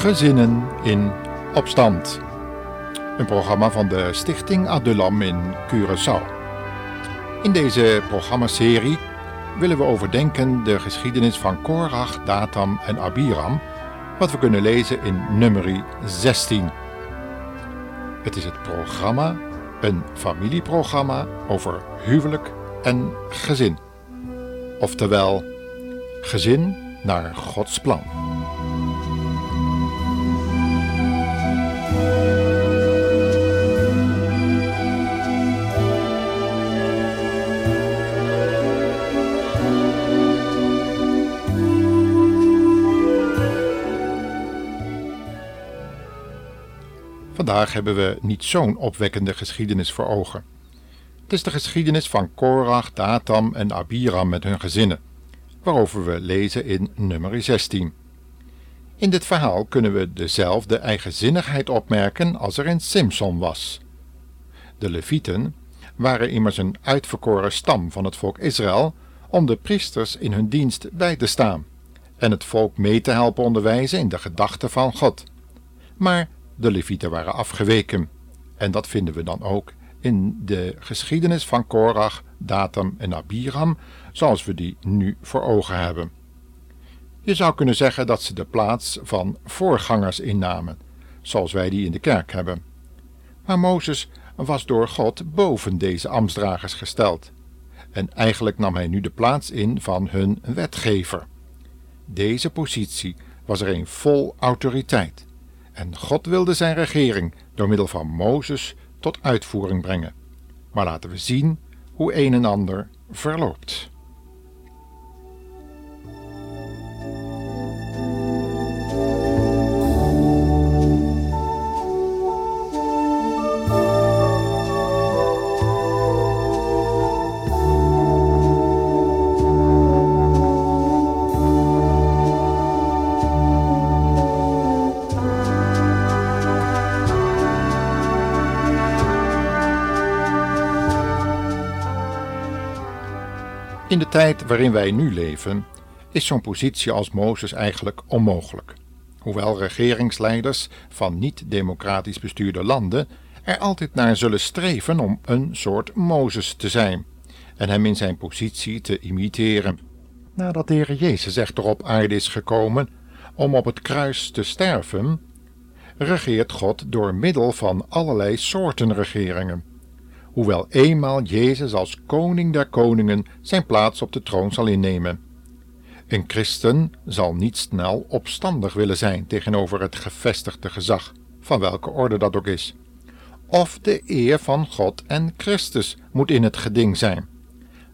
Gezinnen in opstand. Een programma van de Stichting Adulam in Curaçao. In deze programmaserie willen we overdenken de geschiedenis van Korach, Datam en Abiram, wat we kunnen lezen in nummer 16. Het is het programma, een familieprogramma over huwelijk en gezin. Oftewel, gezin naar Gods plan. Vandaag hebben we niet zo'n opwekkende geschiedenis voor ogen. Het is de geschiedenis van Korach, Datam en Abiram met hun gezinnen, waarover we lezen in nummer 16. In dit verhaal kunnen we dezelfde eigenzinnigheid opmerken als er in Simson was. De Levieten waren immers een uitverkoren stam van het volk Israël om de priesters in hun dienst bij te staan en het volk mee te helpen onderwijzen in de gedachten van God. Maar de Levieten waren afgeweken. En dat vinden we dan ook in de geschiedenis van Korach, Datam en Abiram, zoals we die nu voor ogen hebben. Je zou kunnen zeggen dat ze de plaats van voorgangers innamen, zoals wij die in de kerk hebben. Maar Mozes was door God boven deze ambtsdragers gesteld. En eigenlijk nam hij nu de plaats in van hun wetgever. Deze positie was er een vol autoriteit. En God wilde zijn regering door middel van Mozes tot uitvoering brengen. Maar laten we zien hoe een en ander verloopt. In de tijd waarin wij nu leven, is zo'n positie als Mozes eigenlijk onmogelijk. Hoewel regeringsleiders van niet-democratisch bestuurde landen er altijd naar zullen streven om een soort Mozes te zijn en hem in zijn positie te imiteren. Nadat de Heer Jezus echter op aarde is gekomen om op het kruis te sterven, regeert God door middel van allerlei soorten regeringen hoewel eenmaal Jezus als koning der koningen zijn plaats op de troon zal innemen. Een christen zal niet snel opstandig willen zijn tegenover het gevestigde gezag, van welke orde dat ook is. Of de eer van God en Christus moet in het geding zijn.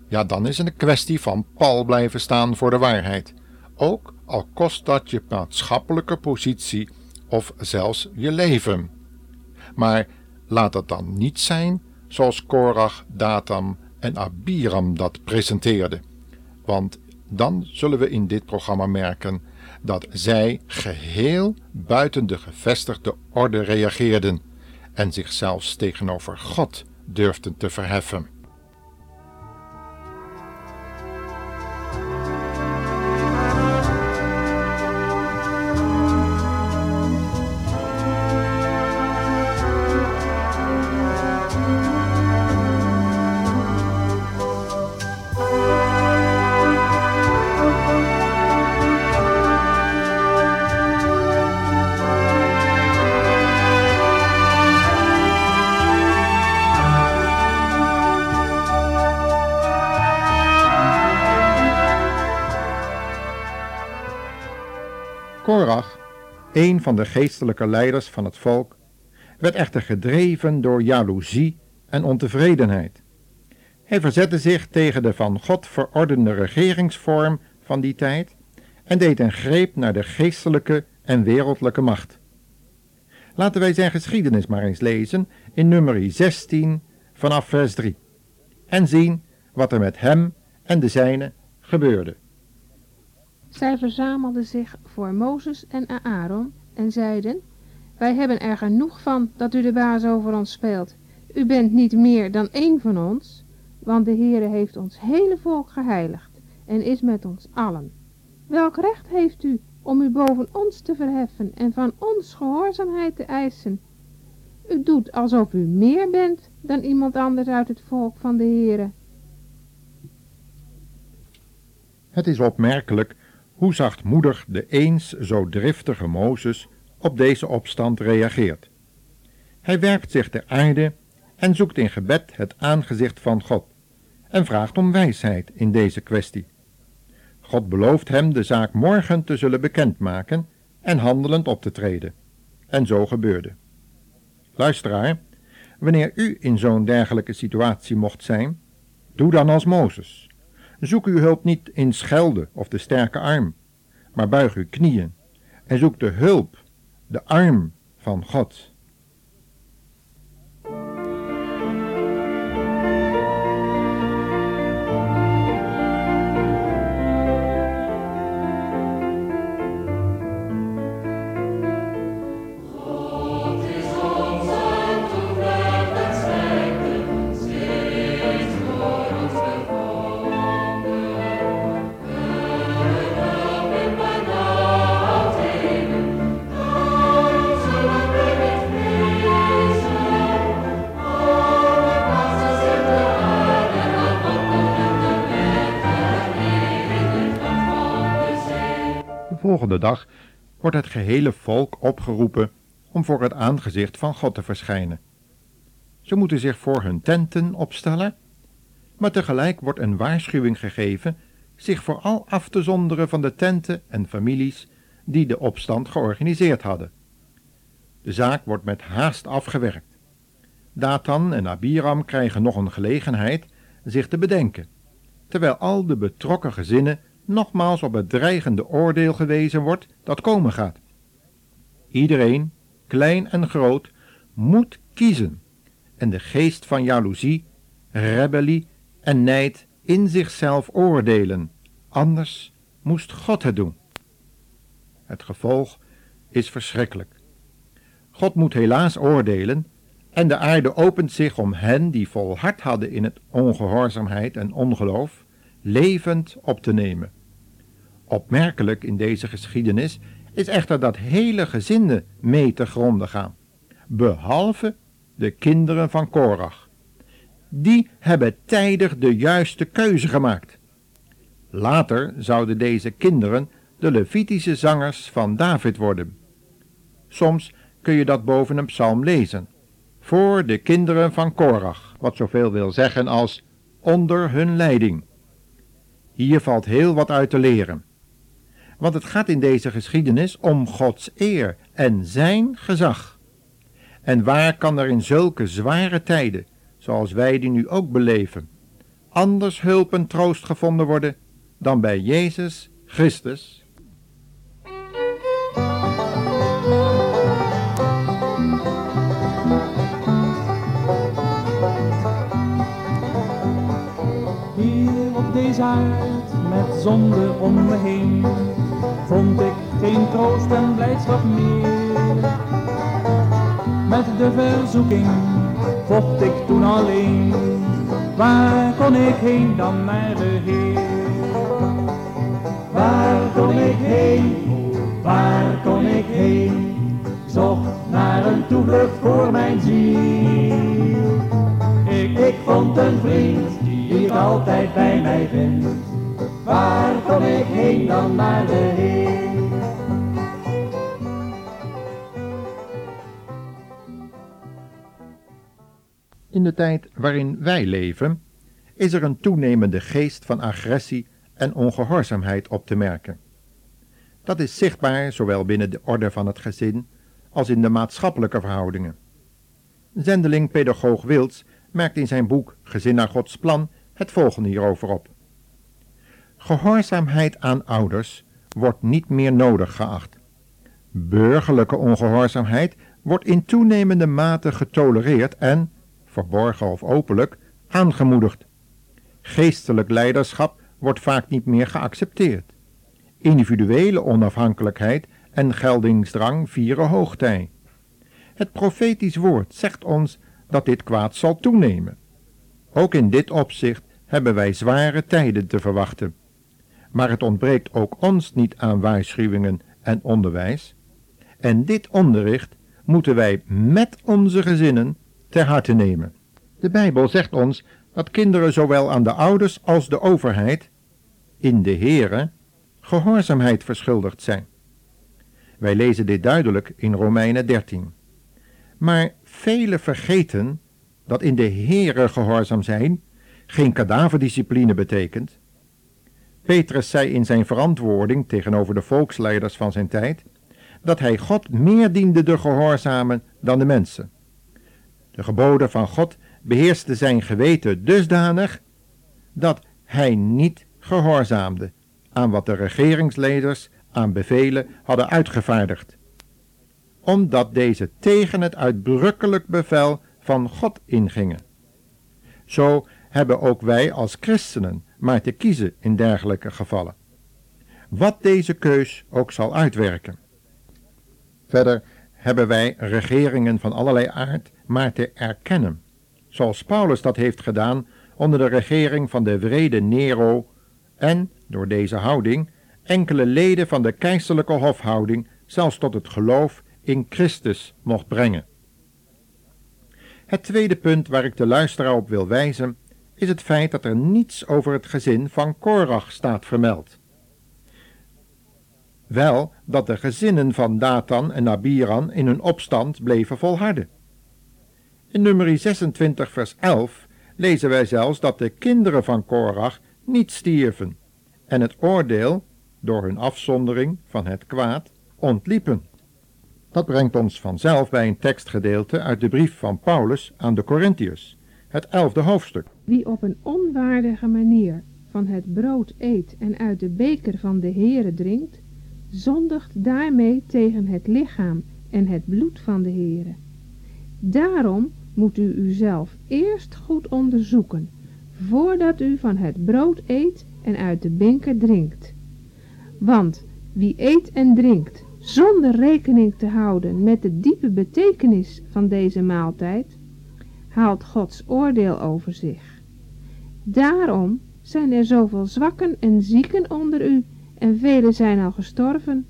Ja, dan is het een kwestie van pal blijven staan voor de waarheid, ook al kost dat je maatschappelijke positie of zelfs je leven. Maar laat het dan niet zijn zoals Korach, Datam en Abiram dat presenteerden. Want dan zullen we in dit programma merken dat zij geheel buiten de gevestigde orde reageerden en zichzelf tegenover God durfden te verheffen. Een van de geestelijke leiders van het volk, werd echter gedreven door jaloezie en ontevredenheid. Hij verzette zich tegen de van God verordende regeringsvorm van die tijd en deed een greep naar de geestelijke en wereldlijke macht. Laten wij zijn geschiedenis maar eens lezen in nummer 16 vanaf vers 3 en zien wat er met hem en de zijnen gebeurde. Zij verzamelden zich voor Mozes en Aaron en zeiden, Wij hebben er genoeg van dat u de baas over ons speelt. U bent niet meer dan één van ons, want de Heere heeft ons hele volk geheiligd en is met ons allen. Welk recht heeft u om u boven ons te verheffen en van ons gehoorzaamheid te eisen. U doet alsof u meer bent dan iemand anders uit het volk van de Heere. Het is opmerkelijk hoe zachtmoedig de eens zo driftige Mozes op deze opstand reageert. Hij werpt zich ter aarde en zoekt in gebed het aangezicht van God en vraagt om wijsheid in deze kwestie. God belooft hem de zaak morgen te zullen bekendmaken en handelend op te treden. En zo gebeurde. Luisteraar, wanneer u in zo'n dergelijke situatie mocht zijn, doe dan als Mozes. Zoek uw hulp niet in schelden of de sterke arm, maar buig uw knieën en zoek de hulp, de arm van God. Volgende dag wordt het gehele volk opgeroepen om voor het aangezicht van God te verschijnen. Ze moeten zich voor hun tenten opstellen, maar tegelijk wordt een waarschuwing gegeven zich vooral af te zonderen van de tenten en families die de opstand georganiseerd hadden. De zaak wordt met haast afgewerkt. Datan en Abiram krijgen nog een gelegenheid zich te bedenken, terwijl al de betrokken gezinnen nogmaals op het dreigende oordeel gewezen wordt dat komen gaat. Iedereen, klein en groot, moet kiezen en de geest van jaloezie, rebellie en nijd in zichzelf oordelen, anders moest God het doen. Het gevolg is verschrikkelijk. God moet helaas oordelen en de aarde opent zich om hen die volhard hadden in het ongehoorzaamheid en ongeloof, levend op te nemen. Opmerkelijk in deze geschiedenis is echter dat hele gezinnen mee te gronden gaan, behalve de kinderen van Korach. Die hebben tijdig de juiste keuze gemaakt. Later zouden deze kinderen de Levitische zangers van David worden. Soms kun je dat boven een psalm lezen. Voor de kinderen van Korach, wat zoveel wil zeggen als onder hun leiding. Hier valt heel wat uit te leren want het gaat in deze geschiedenis om Gods eer en zijn gezag. En waar kan er in zulke zware tijden, zoals wij die nu ook beleven, anders hulp en troost gevonden worden dan bij Jezus Christus? Hier op deze aard met zonde om me heen vond ik geen troost en blijdschap meer. Met de verzoeking vocht ik toen alleen, waar kon ik heen dan naar de Heer? Waar kon ik heen, waar kon ik heen? Zocht naar een toevlucht voor mijn ziel. Ik, ik vond een vriend die altijd bij mij vind Waar kom ik heen dan naar de Heer? In de tijd waarin wij leven, is er een toenemende geest van agressie en ongehoorzaamheid op te merken. Dat is zichtbaar zowel binnen de orde van het gezin als in de maatschappelijke verhoudingen. Zendeling pedagoog Wils merkt in zijn boek Gezin naar Gods plan het volgende hierover op. Gehoorzaamheid aan ouders wordt niet meer nodig geacht. Burgerlijke ongehoorzaamheid wordt in toenemende mate getolereerd en, verborgen of openlijk, aangemoedigd. Geestelijk leiderschap wordt vaak niet meer geaccepteerd. Individuele onafhankelijkheid en geldingsdrang vieren hoogtij. Het profetisch woord zegt ons dat dit kwaad zal toenemen. Ook in dit opzicht hebben wij zware tijden te verwachten maar het ontbreekt ook ons niet aan waarschuwingen en onderwijs. En dit onderricht moeten wij met onze gezinnen ter harte nemen. De Bijbel zegt ons dat kinderen zowel aan de ouders als de overheid in de Here gehoorzaamheid verschuldigd zijn. Wij lezen dit duidelijk in Romeinen 13. Maar velen vergeten dat in de Here gehoorzaam zijn geen kadaverdiscipline betekent. Petrus zei in zijn verantwoording tegenover de volksleiders van zijn tijd dat hij God meer diende de gehoorzamen dan de mensen. De geboden van God beheersten zijn geweten dusdanig dat hij niet gehoorzaamde aan wat de regeringsleiders aan bevelen hadden uitgevaardigd, omdat deze tegen het uitdrukkelijk bevel van God ingingen. Zo hebben ook wij als christenen maar te kiezen in dergelijke gevallen. Wat deze keus ook zal uitwerken. Verder hebben wij regeringen van allerlei aard maar te erkennen, zoals Paulus dat heeft gedaan onder de regering van de vrede Nero en, door deze houding, enkele leden van de keizerlijke hofhouding zelfs tot het geloof in Christus mocht brengen. Het tweede punt waar ik de luisteraar op wil wijzen, is het feit dat er niets over het gezin van Korach staat vermeld. Wel dat de gezinnen van Datan en Abiran in hun opstand bleven volharden. In nummer 26 vers 11 lezen wij zelfs dat de kinderen van Korach niet stierven en het oordeel, door hun afzondering van het kwaad, ontliepen. Dat brengt ons vanzelf bij een tekstgedeelte uit de brief van Paulus aan de Corinthiërs, het elfde hoofdstuk. Wie op een onwaardige manier van het brood eet en uit de beker van de Heere drinkt, zondigt daarmee tegen het lichaam en het bloed van de Heere. Daarom moet u uzelf eerst goed onderzoeken, voordat u van het brood eet en uit de beker drinkt. Want wie eet en drinkt zonder rekening te houden met de diepe betekenis van deze maaltijd, haalt Gods oordeel over zich. Daarom zijn er zoveel zwakken en zieken onder u en velen zijn al gestorven.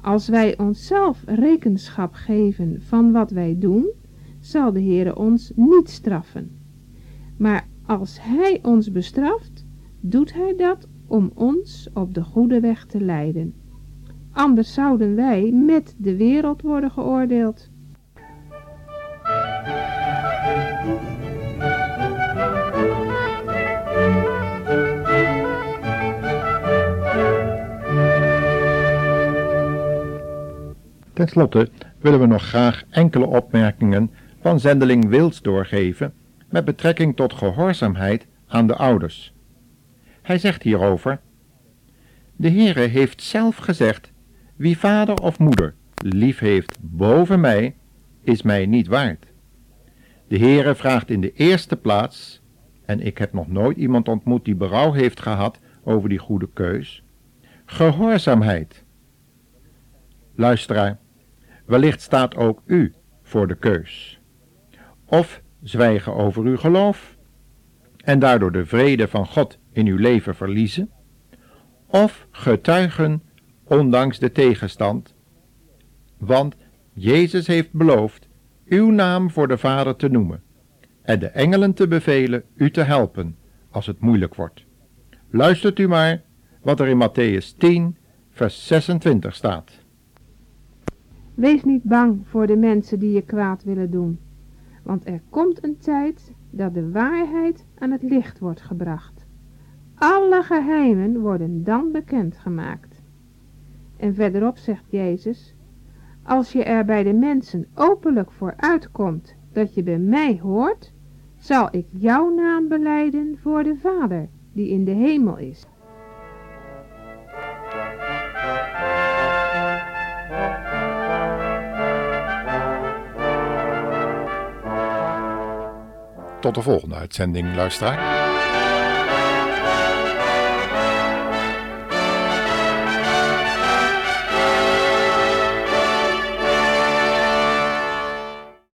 Als wij onszelf rekenschap geven van wat wij doen, zal de Heere ons niet straffen. Maar als Hij ons bestraft, doet Hij dat om ons op de goede weg te leiden. Anders zouden wij met de wereld worden geoordeeld. Ten slotte willen we nog graag enkele opmerkingen van zendeling Wils doorgeven met betrekking tot gehoorzaamheid aan de ouders. Hij zegt hierover: De Heere heeft zelf gezegd: Wie vader of moeder lief heeft boven mij, is mij niet waard. De Heere vraagt in de eerste plaats, en ik heb nog nooit iemand ontmoet die berouw heeft gehad over die goede keus, gehoorzaamheid. Luisteraar, wellicht staat ook u voor de keus. Of zwijgen over uw geloof en daardoor de vrede van God in uw leven verliezen, of getuigen ondanks de tegenstand, want Jezus heeft beloofd uw naam voor de Vader te noemen en de engelen te bevelen u te helpen als het moeilijk wordt. Luistert u maar wat er in Matthäus 10, vers 26 staat. Wees niet bang voor de mensen die je kwaad willen doen, want er komt een tijd dat de waarheid aan het licht wordt gebracht. Alle geheimen worden dan bekendgemaakt. En verderop zegt Jezus, als je er bij de mensen openlijk voor uitkomt dat je bij mij hoort, zal ik jouw naam beleiden voor de Vader die in de hemel is. Tot de volgende uitzending, luisteraar.